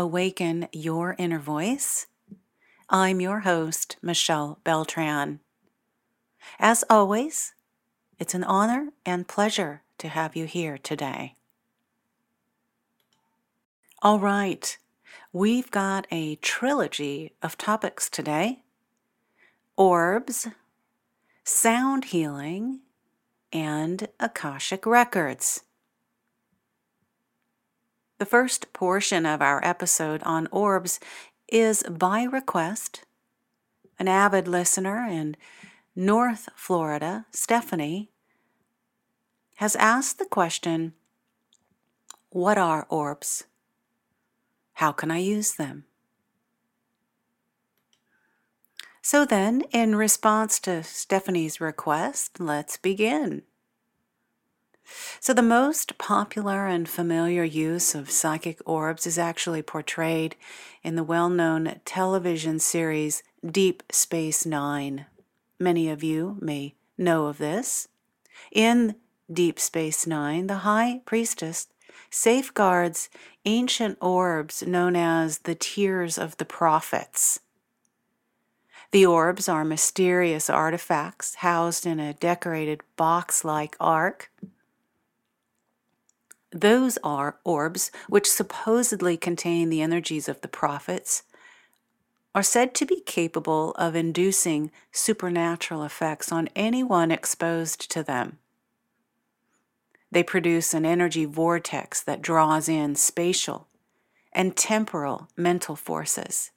Awaken Your Inner Voice. I'm your host, Michelle Beltran. As always, it's an honor and pleasure to have you here today. All right, we've got a trilogy of topics today orbs, sound healing, and Akashic Records. The first portion of our episode on orbs is by request. An avid listener in North Florida, Stephanie, has asked the question What are orbs? How can I use them? So then, in response to Stephanie's request, let's begin. So, the most popular and familiar use of psychic orbs is actually portrayed in the well known television series Deep Space Nine. Many of you may know of this. In Deep Space Nine, the High Priestess safeguards ancient orbs known as the Tears of the Prophets. The orbs are mysterious artifacts housed in a decorated box like ark those are orbs which supposedly contain the energies of the prophets, are said to be capable of inducing supernatural effects on anyone exposed to them. They produce an energy vortex that draws in spatial and temporal mental forces.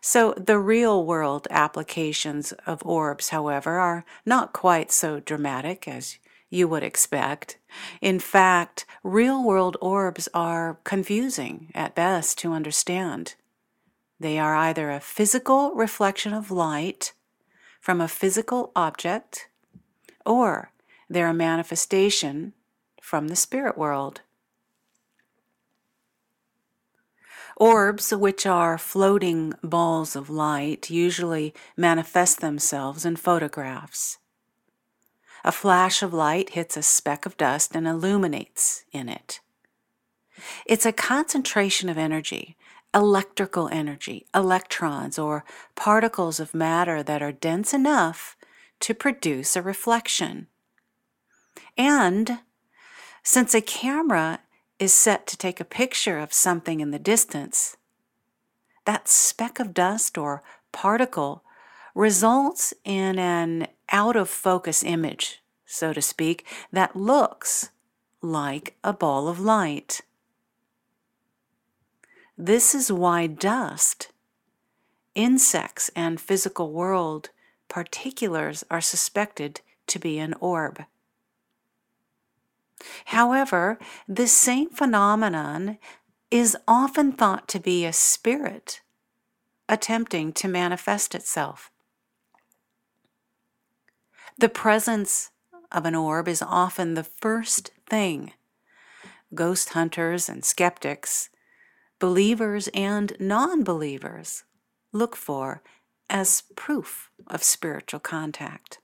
So, the real world applications of orbs, however, are not quite so dramatic as you would expect. In fact, real world orbs are confusing at best to understand. They are either a physical reflection of light from a physical object, or they're a manifestation from the spirit world. Orbs, which are floating balls of light, usually manifest themselves in photographs. A flash of light hits a speck of dust and illuminates in it. It's a concentration of energy, electrical energy, electrons, or particles of matter that are dense enough to produce a reflection. And since a camera is set to take a picture of something in the distance, that speck of dust or particle results in an out of focus image, so to speak, that looks like a ball of light. This is why dust, insects, and physical world particulars are suspected to be an orb. However, this same phenomenon is often thought to be a spirit attempting to manifest itself. The presence of an orb is often the first thing ghost hunters and skeptics, believers and non believers look for as proof of spiritual contact.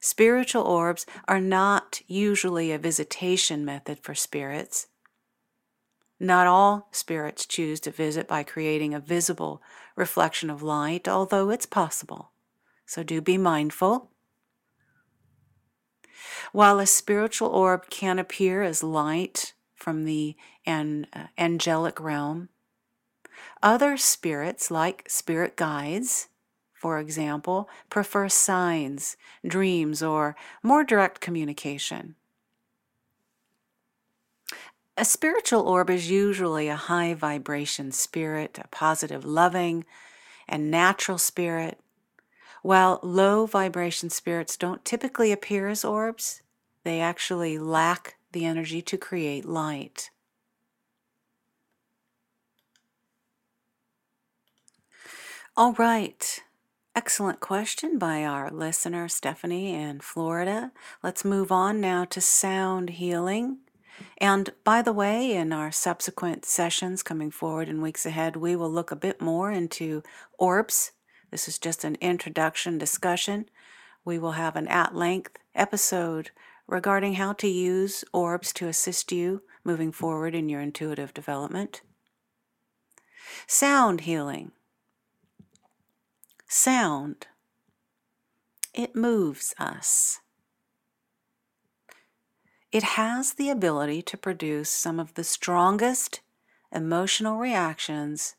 Spiritual orbs are not usually a visitation method for spirits. Not all spirits choose to visit by creating a visible reflection of light, although it's possible so do be mindful. While a spiritual orb can appear as light from the an, uh, angelic realm, other spirits, like spirit guides, for example, prefer signs, dreams, or more direct communication. A spiritual orb is usually a high vibration spirit, a positive, loving, and natural spirit while low vibration spirits don't typically appear as orbs, they actually lack the energy to create light. All right. Excellent question by our listener, Stephanie in Florida. Let's move on now to sound healing. And by the way, in our subsequent sessions coming forward in weeks ahead, we will look a bit more into orbs this is just an introduction discussion. We will have an at length episode regarding how to use orbs to assist you moving forward in your intuitive development. Sound healing. Sound. It moves us. It has the ability to produce some of the strongest emotional reactions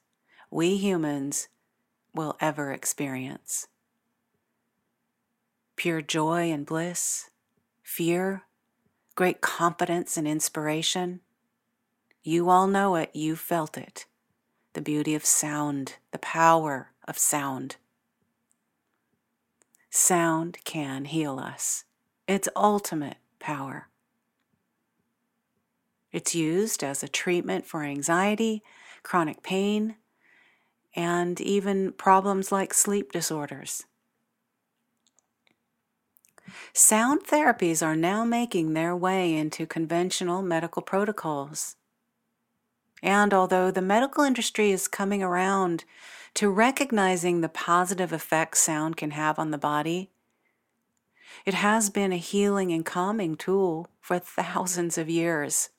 we humans will ever experience pure joy and bliss, fear, great confidence and inspiration. You all know it, you felt it. The beauty of sound, the power of sound. Sound can heal us. Its ultimate power. It's used as a treatment for anxiety, chronic pain, and even problems like sleep disorders. Sound therapies are now making their way into conventional medical protocols. And although the medical industry is coming around to recognizing the positive effects sound can have on the body, it has been a healing and calming tool for thousands of years.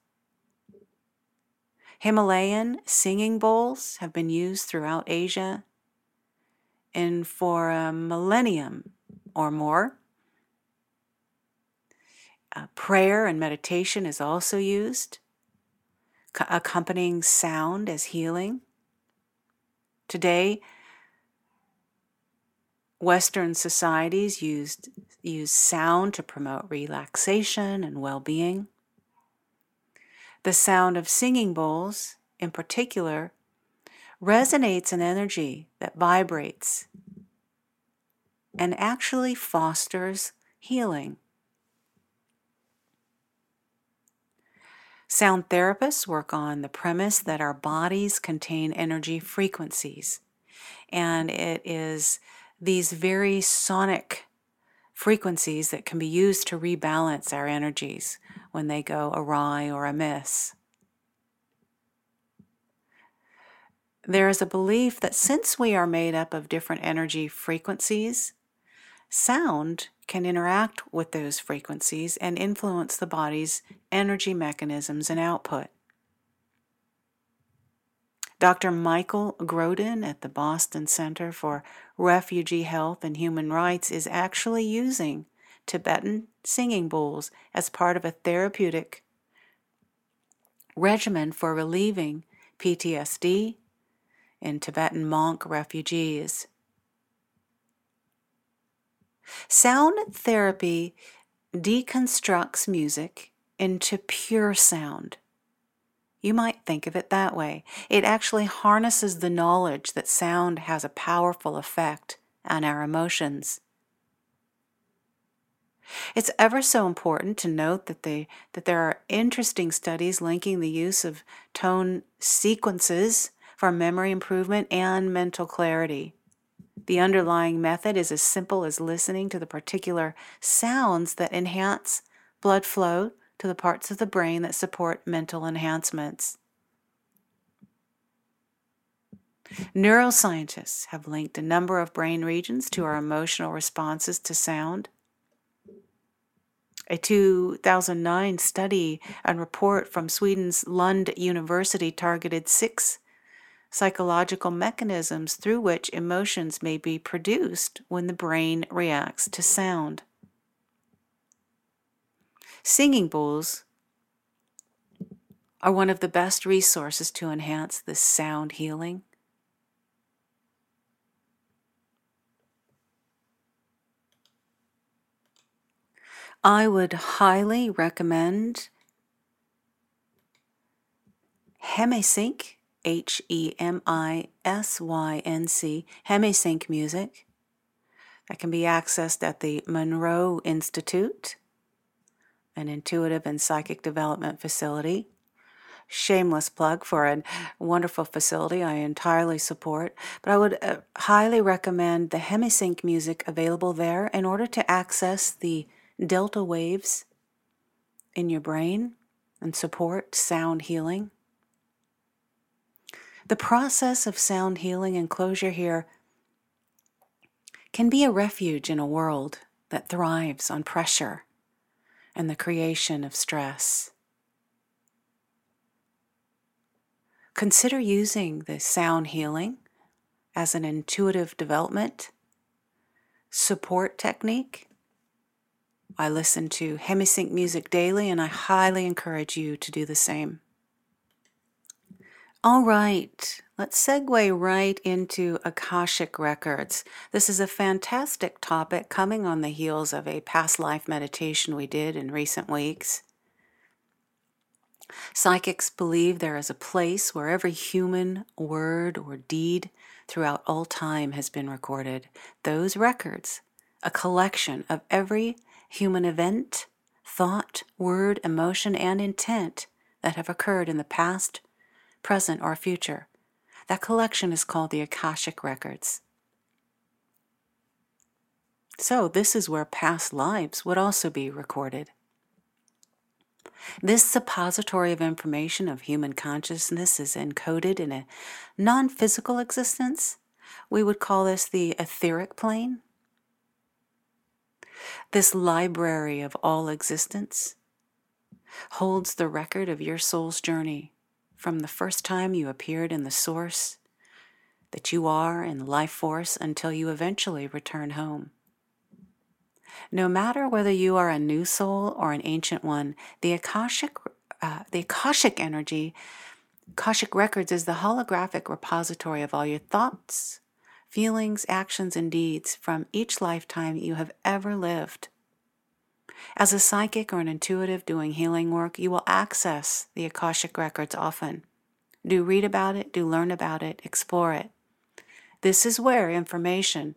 Himalayan singing bowls have been used throughout Asia, and for a millennium or more, uh, prayer and meditation is also used, accompanying sound as healing. Today, Western societies used, use sound to promote relaxation and well being. The sound of singing bowls, in particular, resonates an energy that vibrates and actually fosters healing. Sound therapists work on the premise that our bodies contain energy frequencies, and it is these very sonic frequencies that can be used to rebalance our energies when they go awry or amiss. There is a belief that since we are made up of different energy frequencies, sound can interact with those frequencies and influence the body's energy mechanisms and output. Dr. Michael Grodin at the Boston Center for Refugee Health and Human Rights is actually using Tibetan singing bowls as part of a therapeutic regimen for relieving PTSD in Tibetan monk refugees. Sound therapy deconstructs music into pure sound. You might think of it that way. It actually harnesses the knowledge that sound has a powerful effect on our emotions. It's ever so important to note that, they, that there are interesting studies linking the use of tone sequences for memory improvement and mental clarity. The underlying method is as simple as listening to the particular sounds that enhance blood flow to the parts of the brain that support mental enhancements. Neuroscientists have linked a number of brain regions to our emotional responses to sound. A 2009 study and report from Sweden's Lund University targeted six psychological mechanisms through which emotions may be produced when the brain reacts to sound. Singing bowls are one of the best resources to enhance this sound healing. I would highly recommend Hemisync, H E M I S Y N C, Hemisync music that can be accessed at the Monroe Institute an intuitive and psychic development facility. shameless plug for a wonderful facility I entirely support, but I would uh, highly recommend the Hemisync music available there in order to access the delta waves in your brain and support sound healing. The process of sound healing and closure here can be a refuge in a world that thrives on pressure and the creation of stress. Consider using the sound healing as an intuitive development support technique. I listen to Hemisync music daily, and I highly encourage you to do the same. All right, let's segue right into Akashic Records. This is a fantastic topic coming on the heels of a past life meditation we did in recent weeks. Psychics believe there is a place where every human word or deed throughout all time has been recorded. Those records, a collection of every human event, thought, word, emotion, and intent that have occurred in the past, present, or future. That collection is called the Akashic Records. So, this is where past lives would also be recorded. This suppository of information of human consciousness is encoded in a non physical existence. We would call this the etheric plane. This library of all existence holds the record of your soul's journey from the first time you appeared in the source that you are in life force until you eventually return home. No matter whether you are a new soul or an ancient one, the Akashic, uh, the Akashic energy, Akashic records is the holographic repository of all your thoughts, feelings, actions, and deeds from each lifetime you have ever lived. As a psychic or an intuitive doing healing work, you will access the Akashic records often. Do read about it, do learn about it, explore it. This is where information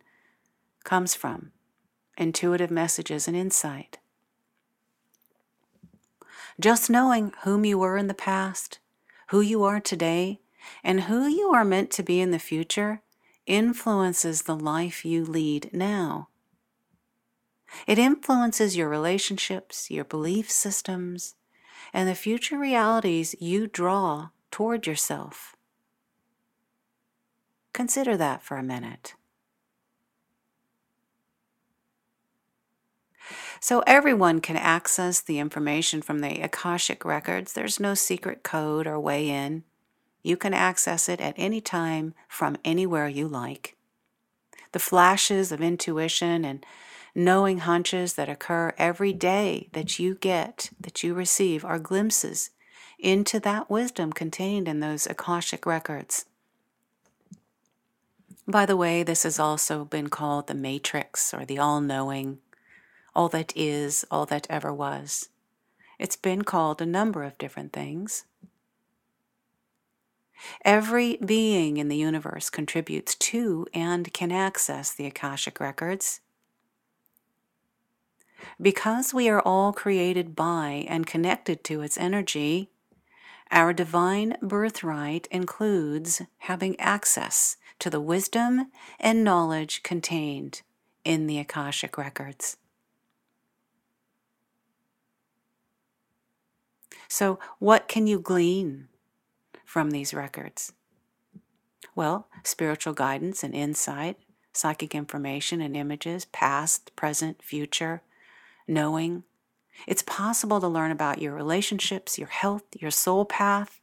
comes from intuitive messages, and insight. Just knowing whom you were in the past, who you are today, and who you are meant to be in the future influences the life you lead now. It influences your relationships, your belief systems, and the future realities you draw toward yourself. Consider that for a minute. So everyone can access the information from the Akashic records. There's no secret code or way in. You can access it at any time from anywhere you like. The flashes of intuition and knowing hunches that occur every day that you get, that you receive, are glimpses into that wisdom contained in those Akashic records. By the way, this has also been called the matrix or the all knowing all that is, all that ever was. It's been called a number of different things. Every being in the universe contributes to and can access the Akashic records. Because we are all created by and connected to its energy, our divine birthright includes having access to the wisdom and knowledge contained in the Akashic records. So, what can you glean from these records? Well, spiritual guidance and insight, psychic information and images, past, present, future, knowing. It's possible to learn about your relationships, your health, your soul path,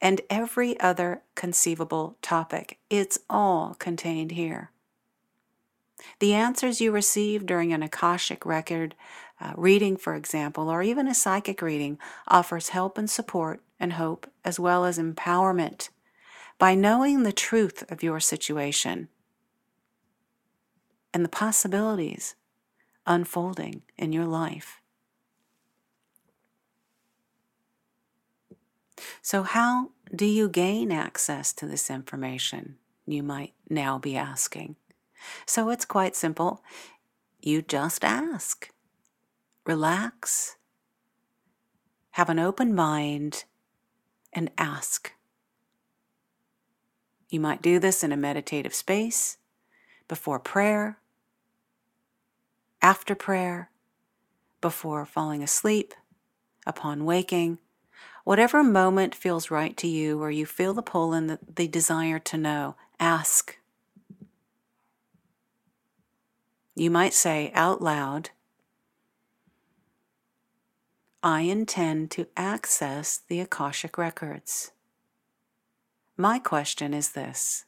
and every other conceivable topic. It's all contained here. The answers you receive during an Akashic record uh, reading, for example, or even a psychic reading, offers help and support and hope, as well as empowerment by knowing the truth of your situation and the possibilities unfolding in your life. So, how do you gain access to this information? You might now be asking. So, it's quite simple. You just ask relax, have an open mind, and ask. You might do this in a meditative space, before prayer, after prayer, before falling asleep, upon waking, whatever moment feels right to you or you feel the pull and the, the desire to know, ask. You might say out loud, I intend to access the Akashic Records. My question is this.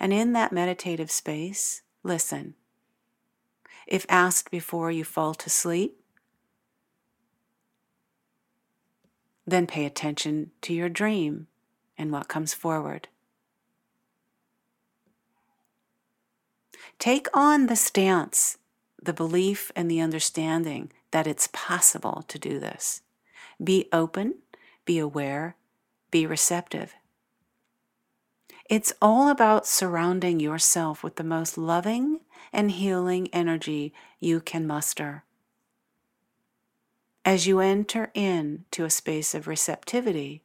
And in that meditative space, listen. If asked before you fall to sleep, then pay attention to your dream and what comes forward. Take on the stance, the belief, and the understanding that it's possible to do this. Be open, be aware, be receptive. It's all about surrounding yourself with the most loving and healing energy you can muster. As you enter into a space of receptivity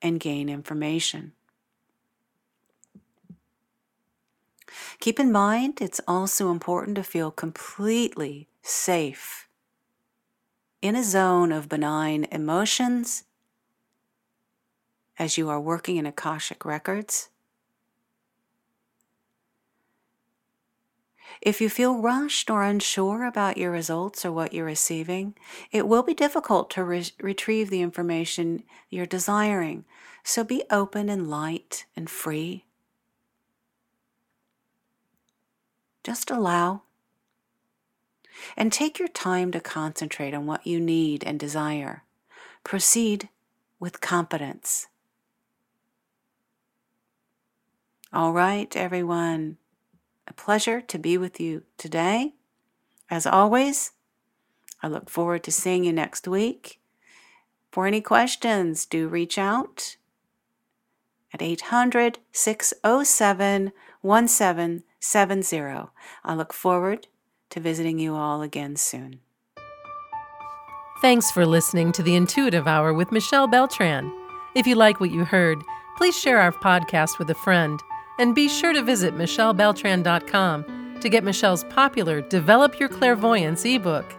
and gain information. Keep in mind, it's also important to feel completely safe in a zone of benign emotions as you are working in Akashic records. If you feel rushed or unsure about your results or what you're receiving, it will be difficult to re- retrieve the information you're desiring. So be open and light and free. Just allow. And take your time to concentrate on what you need and desire. Proceed with confidence. All right, everyone. A pleasure to be with you today. As always, I look forward to seeing you next week. For any questions, do reach out at 800 607 1770. I look forward to visiting you all again soon. Thanks for listening to the Intuitive Hour with Michelle Beltran. If you like what you heard, please share our podcast with a friend and be sure to visit michellebeltran.com to get Michelle's popular Develop Your Clairvoyance ebook.